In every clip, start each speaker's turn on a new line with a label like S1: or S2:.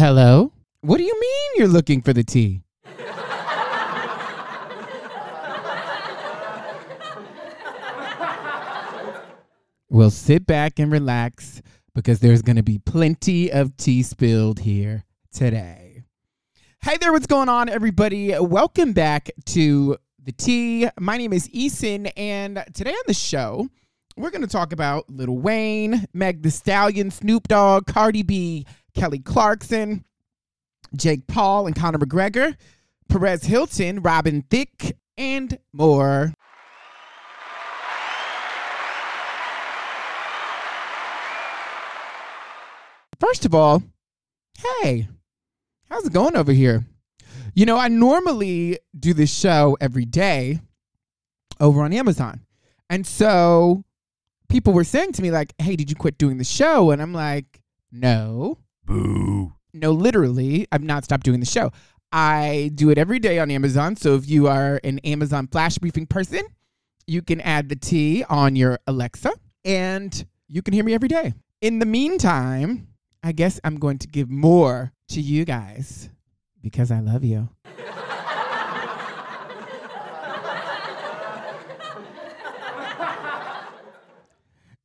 S1: Hello? What do you mean you're looking for the tea? well, sit back and relax because there's going to be plenty of tea spilled here today. Hey there, what's going on, everybody? Welcome back to the tea. My name is Eason, and today on the show, we're going to talk about Lil Wayne, Meg the Stallion, Snoop Dogg, Cardi B, Kelly Clarkson, Jake Paul and Conor McGregor, Perez Hilton, Robin Thicke, and more. First of all, hey, how's it going over here? You know, I normally do this show every day over on Amazon. And so people were saying to me, like, hey, did you quit doing the show? And I'm like, no.
S2: Boo.
S1: No, literally, I've not stopped doing the show. I do it every day on Amazon. So if you are an Amazon flash briefing person, you can add the T on your Alexa and you can hear me every day. In the meantime, I guess I'm going to give more to you guys because I love you.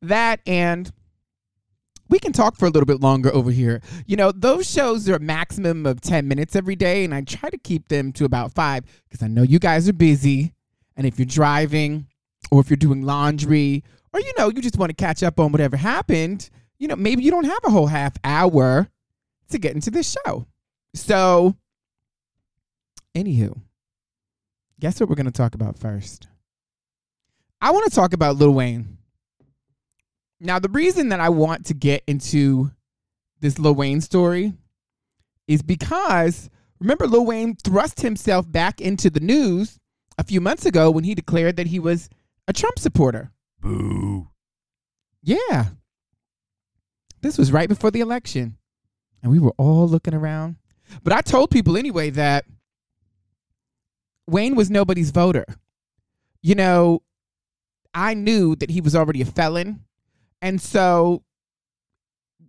S1: that and we can talk for a little bit longer over here. You know, those shows are a maximum of 10 minutes every day, and I try to keep them to about five because I know you guys are busy. And if you're driving or if you're doing laundry or, you know, you just want to catch up on whatever happened, you know, maybe you don't have a whole half hour to get into this show. So, anywho, guess what we're going to talk about first? I want to talk about Lil Wayne. Now, the reason that I want to get into this Lil Wayne story is because remember, Lil Wayne thrust himself back into the news a few months ago when he declared that he was a Trump supporter.
S2: Boo.
S1: Yeah. This was right before the election. And we were all looking around. But I told people anyway that Wayne was nobody's voter. You know, I knew that he was already a felon. And so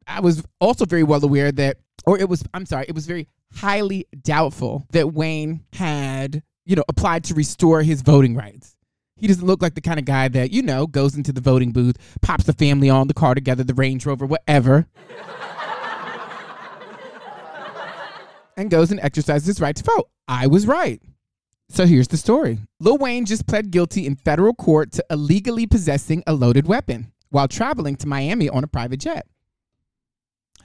S1: I was also very well aware that, or it was, I'm sorry, it was very highly doubtful that Wayne had, you know, applied to restore his voting rights. He doesn't look like the kind of guy that, you know, goes into the voting booth, pops the family on the car together, the Range Rover, whatever, and goes and exercises his right to vote. I was right. So here's the story Lil Wayne just pled guilty in federal court to illegally possessing a loaded weapon while traveling to Miami on a private jet.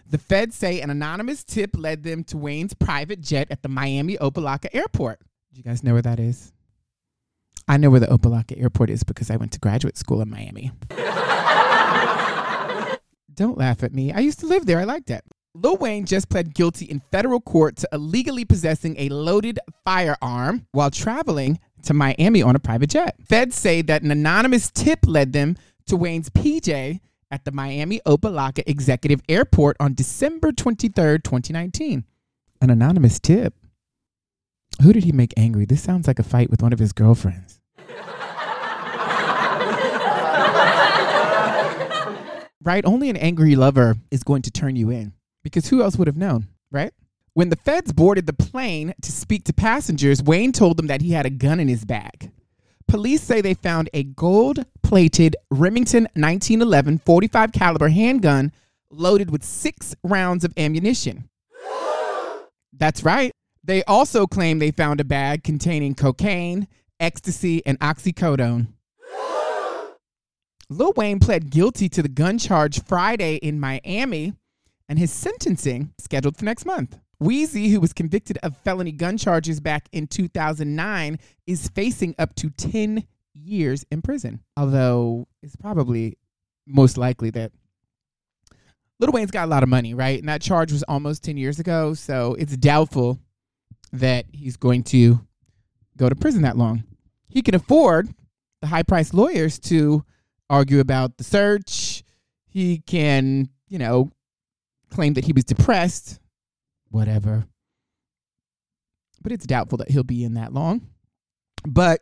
S1: The feds say an anonymous tip led them to Wayne's private jet at the Miami Opa-locka Airport. Do you guys know where that is? I know where the Opa-locka Airport is because I went to graduate school in Miami. Don't laugh at me. I used to live there. I liked it. Lil Wayne just pled guilty in federal court to illegally possessing a loaded firearm while traveling to Miami on a private jet. Feds say that an anonymous tip led them to Wayne's PJ at the Miami Opa-locka Executive Airport on December 23rd, 2019. An anonymous tip. Who did he make angry? This sounds like a fight with one of his girlfriends. right? Only an angry lover is going to turn you in because who else would have known, right? When the feds boarded the plane to speak to passengers, Wayne told them that he had a gun in his bag. Police say they found a gold-plated Remington 1911 45 caliber handgun loaded with 6 rounds of ammunition. That's right. They also claim they found a bag containing cocaine, ecstasy, and oxycodone. Lil Wayne pled guilty to the gun charge Friday in Miami, and his sentencing scheduled for next month. Wheezy, who was convicted of felony gun charges back in 2009, is facing up to 10 years in prison. Although it's probably most likely that Little Wayne's got a lot of money, right? And that charge was almost 10 years ago, so it's doubtful that he's going to go to prison that long. He can afford the high priced lawyers to argue about the search. He can, you know, claim that he was depressed, whatever. But it's doubtful that he'll be in that long. But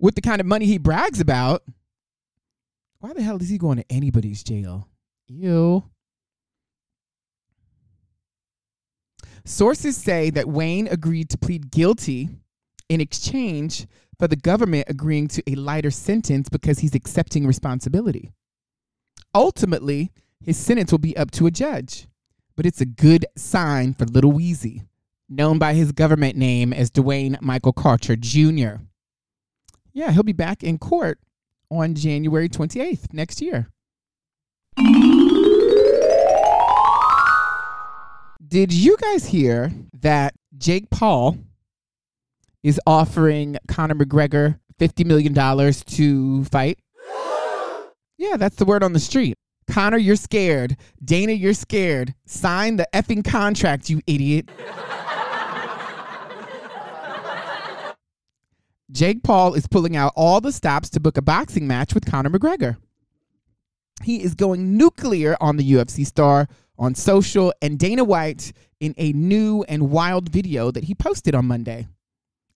S1: with the kind of money he brags about, why the hell is he going to anybody's jail? Ew. Sources say that Wayne agreed to plead guilty in exchange for the government agreeing to a lighter sentence because he's accepting responsibility. Ultimately, his sentence will be up to a judge, but it's a good sign for Little Weezy, known by his government name as Dwayne Michael Carter Jr. Yeah, he'll be back in court on January 28th next year. Did you guys hear that Jake Paul is offering Conor McGregor $50 million to fight? Yeah, that's the word on the street. Conor, you're scared. Dana, you're scared. Sign the effing contract, you idiot. Jake Paul is pulling out all the stops to book a boxing match with Conor McGregor. He is going nuclear on the UFC star on social and Dana White in a new and wild video that he posted on Monday.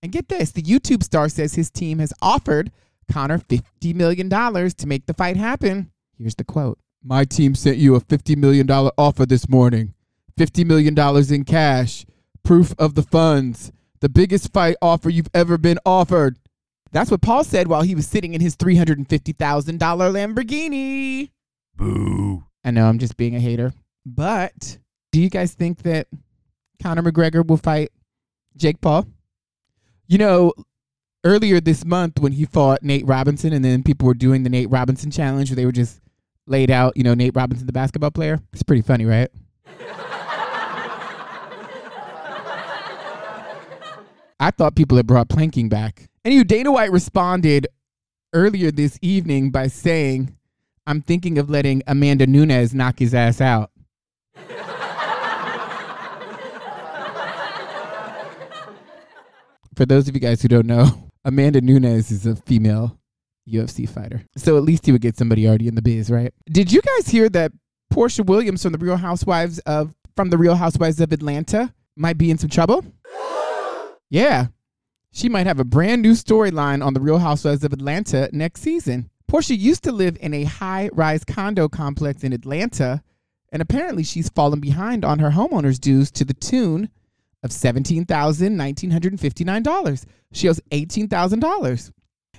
S1: And get this the YouTube star says his team has offered Conor $50 million to make the fight happen. Here's the quote My team sent you a $50 million offer this morning. $50 million in cash, proof of the funds, the biggest fight offer you've ever been offered. That's what Paul said while he was sitting in his $350,000 Lamborghini.
S2: Boo.
S1: I know I'm just being a hater. But do you guys think that Conor McGregor will fight Jake Paul? You know, earlier this month when he fought Nate Robinson and then people were doing the Nate Robinson challenge where they were just laid out, you know, Nate Robinson, the basketball player. It's pretty funny, right? I thought people had brought planking back. Anyway, Dana White responded earlier this evening by saying, I'm thinking of letting Amanda Nunes knock his ass out. For those of you guys who don't know, Amanda Nunes is a female UFC fighter. So at least he would get somebody already in the biz, right? Did you guys hear that Porsha Williams from the Real Housewives of from the Real Housewives of Atlanta might be in some trouble? Yeah. She might have a brand new storyline on the Real Housewives of Atlanta next season. Porsha used to live in a high rise condo complex in Atlanta, and apparently she's fallen behind on her homeowner's dues to the tune of $17,1959. She owes $18,000.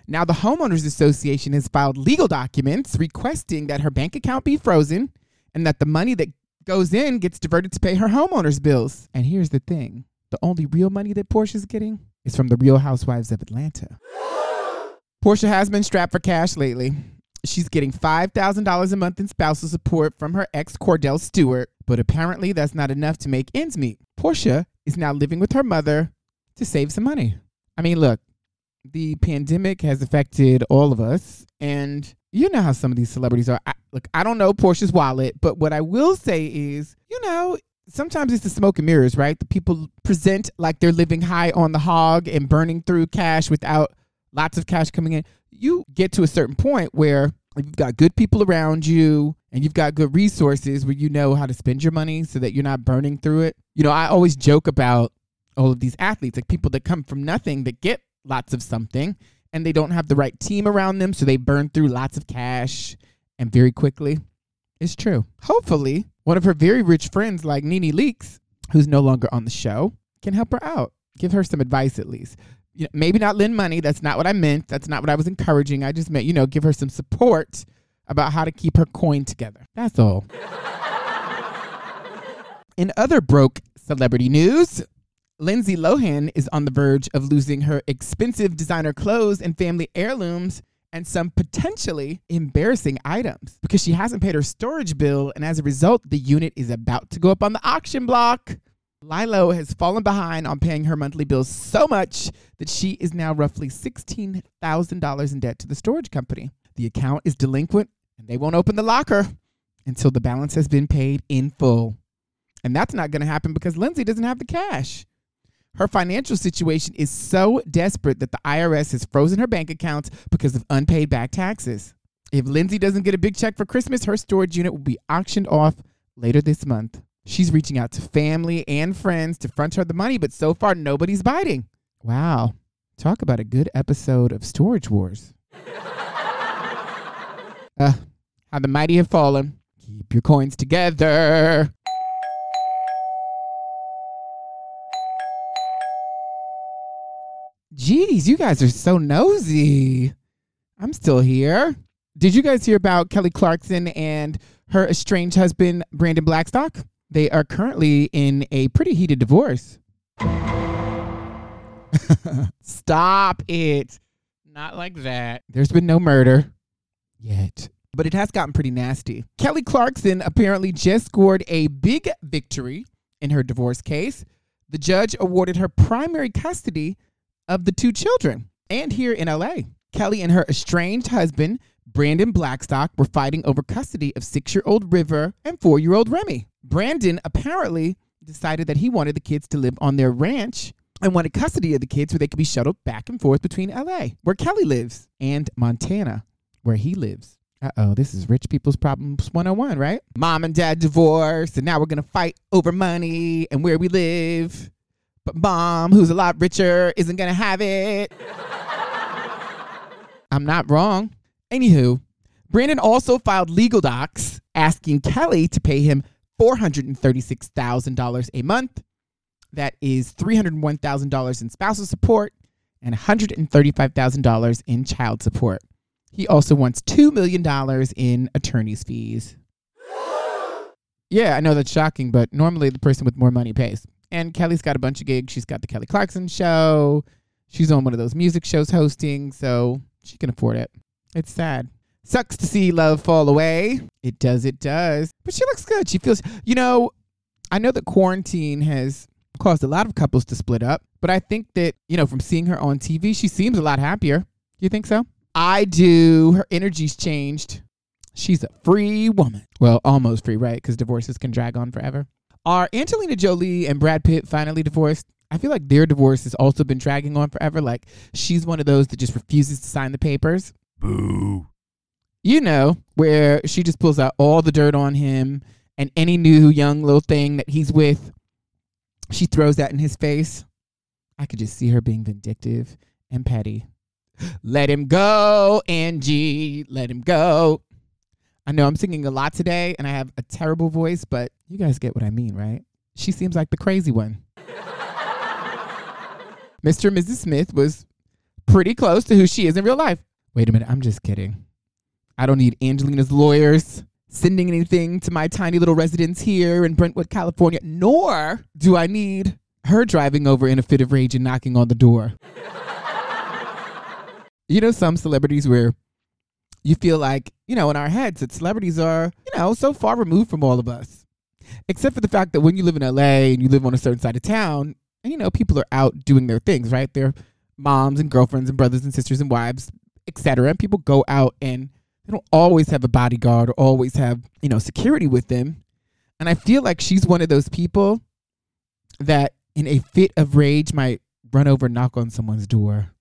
S1: Now, the Homeowners Association has filed legal documents requesting that her bank account be frozen and that the money that goes in gets diverted to pay her homeowner's bills. And here's the thing the only real money that Porsha's getting is from the Real Housewives of Atlanta. Porsha has been strapped for cash lately. She's getting $5,000 a month in spousal support from her ex Kordell Stewart, but apparently that's not enough to make ends meet. Porsha is now living with her mother to save some money. I mean, look, the pandemic has affected all of us, and you know how some of these celebrities are. I, look, I don't know Porsha's wallet, but what I will say is, you know, sometimes it's the smoke and mirrors, right? The people present like they're living high on the hog and burning through cash without lots of cash coming in. You get to a certain point where you've got good people around you and you've got good resources where you know how to spend your money so that you're not burning through it. You know, I always joke about all of these athletes, like people that come from nothing that get lots of something and they don't have the right team around them, so they burn through lots of cash and very quickly. It's true. Hopefully, one of her very rich friends, like Nene Leakes, who's no longer on the show, can help her out. Give her some advice at least. You know, maybe not lend money. That's not what I meant. That's not what I was encouraging. I just meant, you know, give her some support about how to keep her coin together. That's all. In other broke celebrity news, Lindsay Lohan is on the verge of losing her expensive designer clothes and family heirlooms and some potentially embarrassing items because she hasn't paid her storage bill, and as a result, the unit is about to go up on the auction block. Lilo has fallen behind on paying her monthly bills so much that she is now roughly $16,000 in debt to the storage company. The account is delinquent and they won't open the locker until the balance has been paid in full. And that's not going to happen because Lindsay doesn't have the cash. Her financial situation is so desperate that the IRS has frozen her bank accounts because of unpaid back taxes. If Lindsay doesn't get a big check for Christmas, her storage unit will be auctioned off later this month. She's reaching out to family and friends to front her the money, but so far nobody's biting. Wow. Talk about a good episode of Storage Wars. uh, how the mighty have fallen. Keep your coins together. Jeez, you guys are so nosy. I'm still here. Did you guys hear about Kelly Clarkson and her estranged husband, Brandon Blackstock? They are currently in a pretty heated divorce. Stop it. Not like that. There's been no murder yet, but it has gotten pretty nasty. Kelly Clarkson apparently just scored a big victory in her divorce case. The judge awarded her primary custody of the two children. And here in LA, Kelly and her estranged husband, Brandon Blackstock, were fighting over custody of six year old River and four year old Remy. Brandon apparently decided that he wanted the kids to live on their ranch and wanted custody of the kids where they could be shuttled back and forth between LA, where Kelly lives, and Montana, where he lives. Uh oh, this is rich people's problems 101, right? Mom and dad divorced, and now we're gonna fight over money and where we live. But mom, who's a lot richer, isn't gonna have it. I'm not wrong. Anywho, Brandon also filed legal docs asking Kelly to pay him $436,000 a month. That is $301,000 in spousal support and $135,000 in child support. He also wants $2 million in attorney's fees. Yeah, I know that's shocking, but normally the person with more money pays. And Kelly's got a bunch of gigs. She's got the Kelly Clarkson show. She's on one of those music shows hosting, so she can afford it. It's sad. Sucks to see love fall away. It does, it does. But she looks good. She feels, you know, I know that quarantine has caused a lot of couples to split up, but I think that, you know, from seeing her on TV, she seems a lot happier. Do you think so? I do. Her energy's changed. She's a free woman. Well, almost free, right? Because divorces can drag on forever. Are Angelina Jolie and Brad Pitt finally divorced? I feel like their divorce has also been dragging on forever. Like she's one of those that just refuses to sign the papers.
S2: Boo.
S1: You know, where she just pulls out all the dirt on him and any new young little thing that he's with, she throws that in his face. I could just see her being vindictive and petty. Let him go, Angie. Let him go. I know I'm singing a lot today and I have a terrible voice, but you guys get what I mean, right? She seems like the crazy one. Mr. and Mrs. Smith was pretty close to who she is in real life. Wait a minute, I'm just kidding. I don't need Angelina's lawyers sending anything to my tiny little residence here in Brentwood, California, nor do I need her driving over in a fit of rage and knocking on the door. you know, some celebrities where you feel like, you know, in our heads that celebrities are, you know, so far removed from all of us. Except for the fact that when you live in LA and you live on a certain side of town, and you know, people are out doing their things, right? They're moms and girlfriends and brothers and sisters and wives, etc. And people go out and they don't always have a bodyguard or always have, you know, security with them. And I feel like she's one of those people that in a fit of rage might run over knock on someone's door.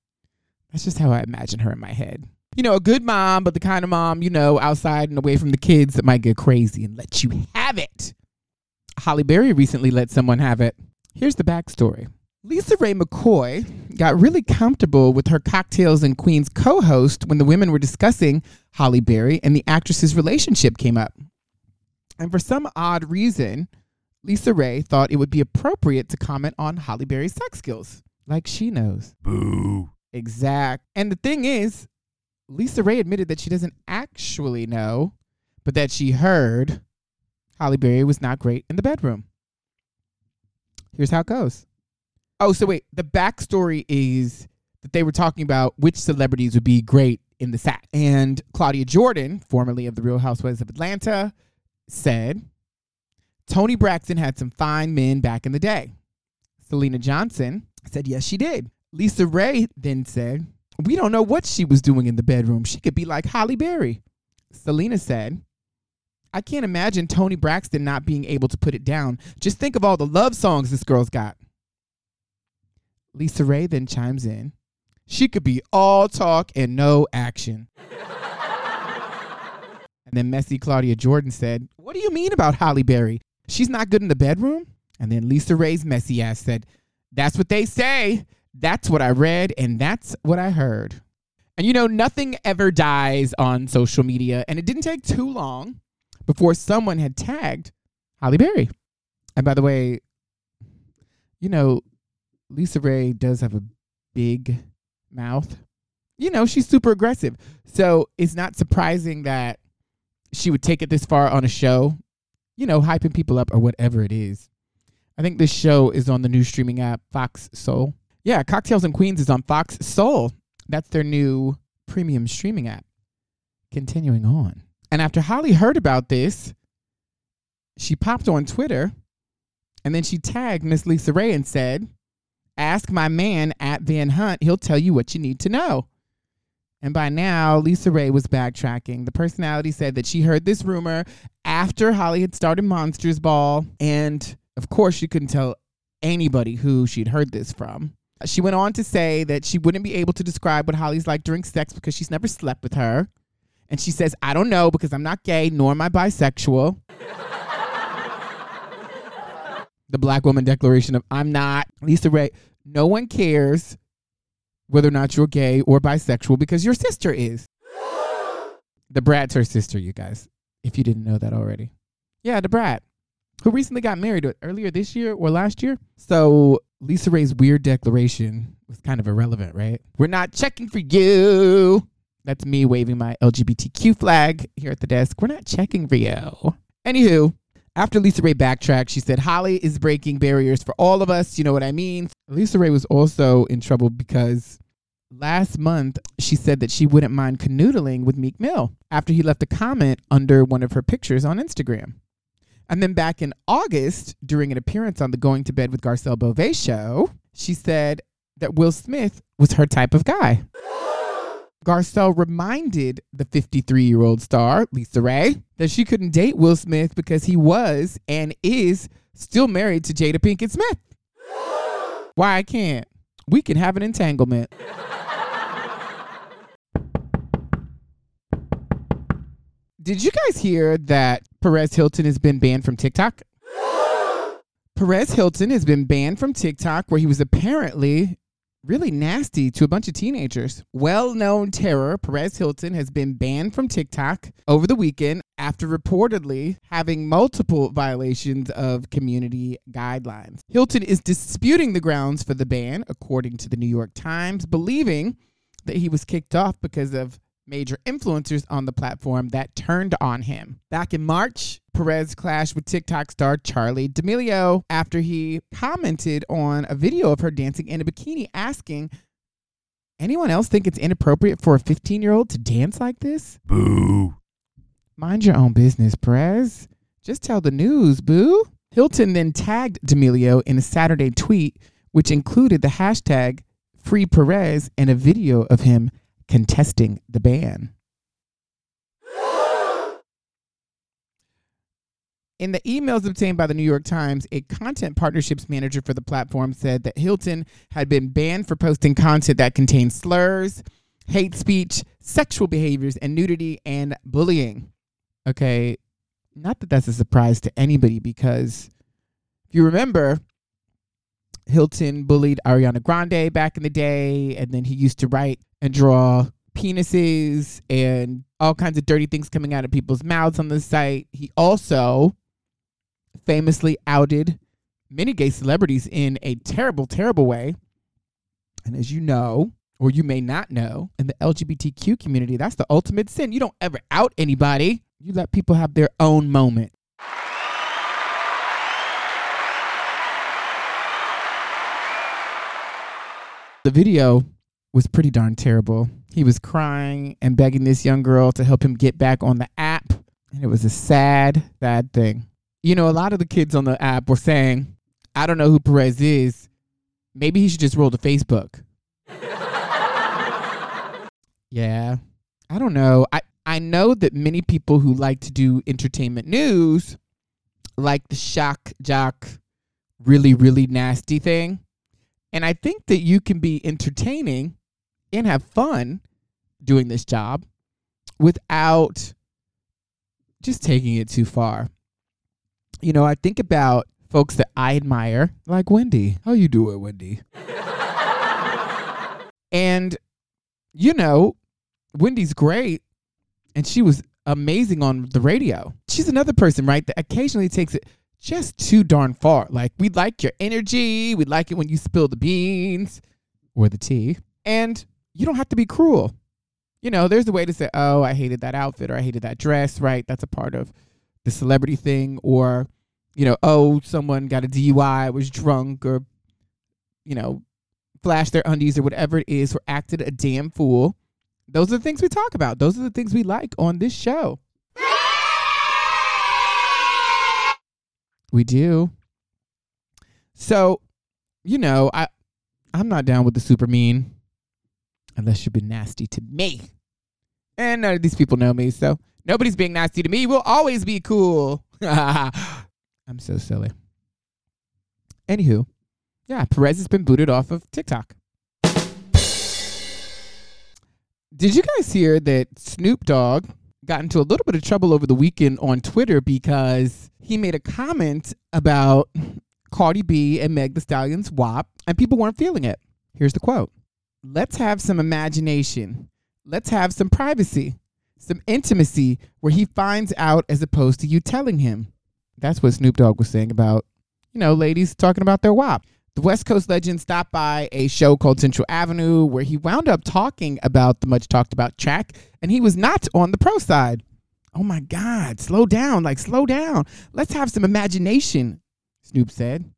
S1: That's just how I imagine her in my head. You know, a good mom, but the kind of mom, you know, outside and away from the kids that might get crazy and let you have it. Halle Berry recently let someone have it. Here's the backstory. LisaRaye McCoy got really comfortable with her Cocktails and Queens co host when the women were discussing Halle Berry and the actress's relationship came up. And for some odd reason, LisaRaye thought it would be appropriate to comment on Halle Berry's sex skills, like she knows.
S2: Boo.
S1: Exact. And the thing is, LisaRaye admitted that she doesn't actually know, but that she heard Halle Berry was not great in the bedroom. Here's how it goes. Oh, so wait, the backstory is that they were talking about which celebrities would be great in the sack. And Claudia Jordan, formerly of the Real Housewives of Atlanta, said Toni Braxton had some fine men back in the day. Syleena Johnson said, yes, she did. LisaRaye then said, we don't know what she was doing in the bedroom. She could be like Halle Berry. Syleena said, I can't imagine Toni Braxton not being able to put it down. Just think of all the love songs this girl's got. LisaRaye then chimes in. She could be all talk and no action. and then messy Claudia Jordan said, What do you mean about Halle Berry? She's not good in the bedroom? And then LisaRaye's messy ass said, That's what they say. That's what I read, and that's what I heard. And you know, nothing ever dies on social media, and it didn't take too long before someone had tagged Halle Berry. And by the way, you know, LisaRaye does have a big mouth. You know, she's super aggressive. So it's not surprising that she would take it this far on a show, you know, hyping people up or whatever it is. I think this show is on the new streaming app, Fox Soul. Yeah, Cocktails and Queens is on Fox Soul. That's their new premium streaming app. Continuing on. And after Halle heard about this, she popped on Twitter and then she tagged Miss LisaRaye and said, Ask my man at Van Hunt. He'll tell you what you need to know. And by now, LisaRaye was backtracking. The personality said that she heard this rumor after Halle had started Monsters Ball. And of course, she couldn't tell anybody who she'd heard this from. She went on to say that she wouldn't be able to describe what Halle's like during sex because she's never slept with her. And she says, I don't know because I'm not gay nor am I bisexual. the black woman declaration of I'm not LisaRaye. No one cares whether or not you're gay or bisexual because your sister is. The Brat's her sister, you guys, if you didn't know that already. Yeah, the Brat, who recently got married earlier this year or last year. So LisaRaye's weird declaration was kind of irrelevant, right? We're not checking for you. That's me waving my LGBTQ flag here at the desk. We're not checking for you. Anywho, after LisaRaye backtracked, she said, Halle is breaking barriers for all of us. You know what I mean? LisaRaye was also in trouble because last month she said that she wouldn't mind canoodling with Meek Mill after he left a comment under one of her pictures on Instagram. And then back in August, during an appearance on the Going to Bed with Garcelle Beauvais show, she said that Will Smith was her type of guy. Garcelle reminded the 53 year old star, LisaRaye, that she couldn't date Will Smith because he was and is still married to Jada Pinkett Smith. Why I can't? We can have an entanglement. Did you guys hear that Perez Hilton has been banned from TikTok? Perez Hilton has been banned from TikTok, where he was apparently really nasty to a bunch of teenagers. Well known terror, Perez Hilton has been banned from TikTok over the weekend after reportedly having multiple violations of community guidelines. Hilton is disputing the grounds for the ban, according to the New York Times, believing that he was kicked off because of major influencers on the platform that turned on him. Back in March, Perez clashed with TikTok star Charli D'Amelio after he commented on a video of her dancing in a bikini, asking, Anyone else think it's inappropriate for a 15 year old to dance like this?
S2: Boo.
S1: Mind your own business, Perez. Just tell the news, boo. Hilton then tagged D'Amelio in a Saturday tweet, which included the hashtag Free Perez and a video of him contesting the ban. In the emails obtained by the New York Times, a content partnerships manager for the platform said that Hilton had been banned for posting content that contained slurs, hate speech, sexual behaviors, and nudity and bullying. Okay, not that that's a surprise to anybody because if you remember, Hilton bullied Ariana Grande back in the day, and then he used to write and draw penises and all kinds of dirty things coming out of people's mouths on the site. He also famously outed many gay celebrities in a terrible, terrible way. And as you know, or you may not know, in the LGBTQ community, that's the ultimate sin. You don't ever out anybody, you let people have their own moment. The video was pretty darn terrible. He was crying and begging this young girl to help him get back on the app. And it was a sad, sad thing you know, a lot of the kids on the app were saying, I don't know who Perez is. Maybe he should just roll to Facebook. yeah. I don't know. I, I know that many people who like to do entertainment news like the shock jock, really, really nasty thing. And I think that you can be entertaining and have fun doing this job without just taking it too far you know, I think about folks that I admire, like Wendy. How you do it, Wendy? and you know, Wendy's great, and she was amazing on the radio. She's another person, right, that occasionally takes it just too darn far. Like we like your energy, we like it when you spill the beans. or the tea. And you don't have to be cruel. You know, there's a way to say, oh, I hated that outfit or I hated that dress, right? That's a part of the celebrity thing. Or, you know, oh, someone got a DUI, was drunk, or, you know, flashed their undies or whatever it is, or acted a damn fool. Those are the things we talk about. Those are the things we like on this show. We do. So, you know, I I'm not down with the super mean unless you've been nasty to me. And none of these people know me, so nobody's being nasty to me. We'll always be cool. I'm so silly. Anywho, yeah, Perez has been booted off of TikTok. Did you guys hear that Snoop Dogg got into a little bit of trouble over the weekend on Twitter because he made a comment about Cardi B and Meg the Stallion's WAP, and people weren't feeling it. Here's the quote Let's have some imagination. Let's have some privacy, some intimacy where he finds out as opposed to you telling him. That's what Snoop Dogg was saying about, you know, ladies talking about their WAP. The West Coast legend stopped by a show called Central Avenue where he wound up talking about the much talked about track, and he was not on the pro side. Oh my God, slow down, like slow down. Let's have some imagination, Snoop said.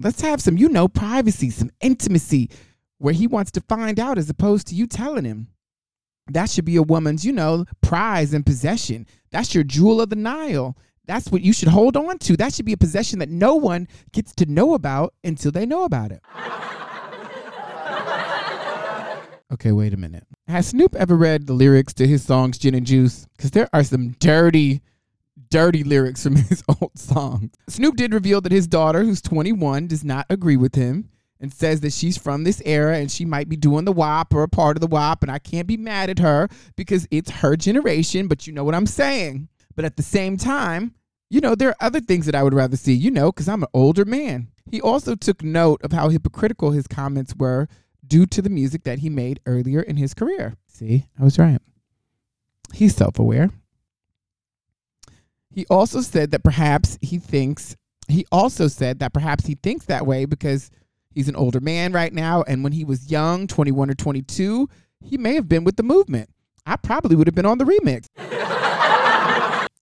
S1: Let's have some, you know, privacy, some intimacy where he wants to find out as opposed to you telling him. That should be a woman's, you know, prize and possession. That's your jewel of the Nile. That's what you should hold on to. That should be a possession that no one gets to know about until they know about it. okay, wait a minute. Has Snoop ever read the lyrics to his songs Gin and Juice? Because there are some dirty, dirty lyrics from his old songs. Snoop did reveal that his daughter, who's 21, does not agree with him and says that she's from this era and she might be doing the WAP or a part of the WAP, and I can't be mad at her because it's her generation, but you know what I'm saying. But at the same time, you know, there are other things that I would rather see, you know, because I'm an older man. He also took note of how hypocritical his comments were due to the music that he made earlier in his career. See, I was right. He's self aware. He also said that perhaps he thinks, he also said that perhaps he thinks that way because he's an older man right now. And when he was young, 21 or 22, he may have been with the movement. I probably would have been on the remix.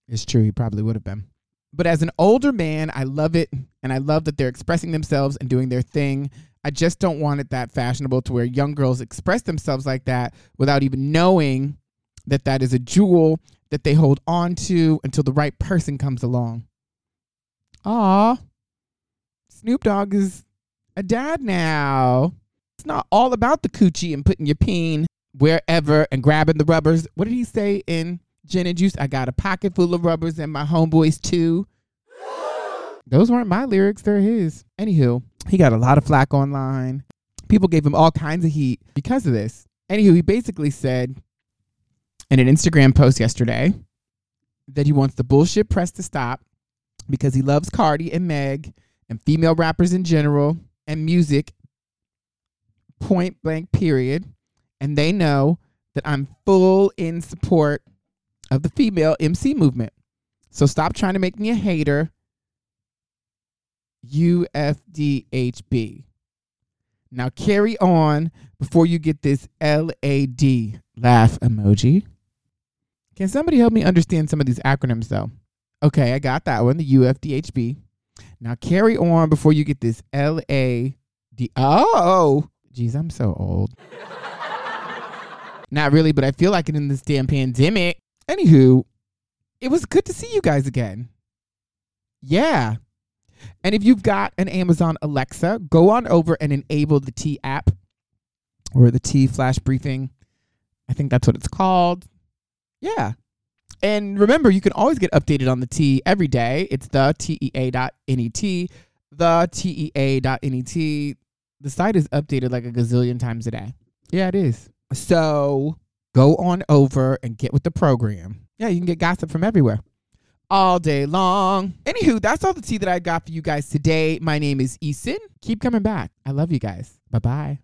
S1: It's true, he probably would have been. But as an older man, I love it. And I love that they're expressing themselves and doing their thing. I just don't want it that fashionable to where young girls express themselves like that without even knowing that that is a jewel that they hold on to until the right person comes along. Aw, Snoop Dogg is a dad now. It's not all about the coochie and putting your peen wherever and grabbing the rubbers. What did he say in Gin and Juice? I got a pocket full of rubbers and my homeboys too. Those weren't my lyrics, they're his. Anywho, he got a lot of flack online. People gave him all kinds of heat because of this. Anywho, he basically said in an Instagram post yesterday that he wants the bullshit press to stop because he loves Cardi and Meg and female rappers in general and music, point blank, period. And they know that I'm full in support of the female MC movement. So stop trying to make me a hater. UFDHB. Now carry on before you get this LAD laugh emoji. Can somebody help me understand some of these acronyms though? Okay, I got that one, the UFDHB. Now carry on before you get this LAD. Oh, geez, I'm so old. Not really, but I feel like it in this damn pandemic. Anywho, it was good to see you guys again. Yeah. And if you've got an Amazon Alexa, go on over and enable the T app or the T flash briefing. I think that's what it's called. Yeah. And remember, you can always get updated on the T every day. It's the TEA.net, the TEA.net. The site is updated like a gazillion times a day. Yeah, it is. So go on over and get with the program. Yeah, you can get gossip from everywhere all day long. Anywho, that's all the tea that I got for you guys today. My name is Eason. Keep coming back. I love you guys. Bye bye.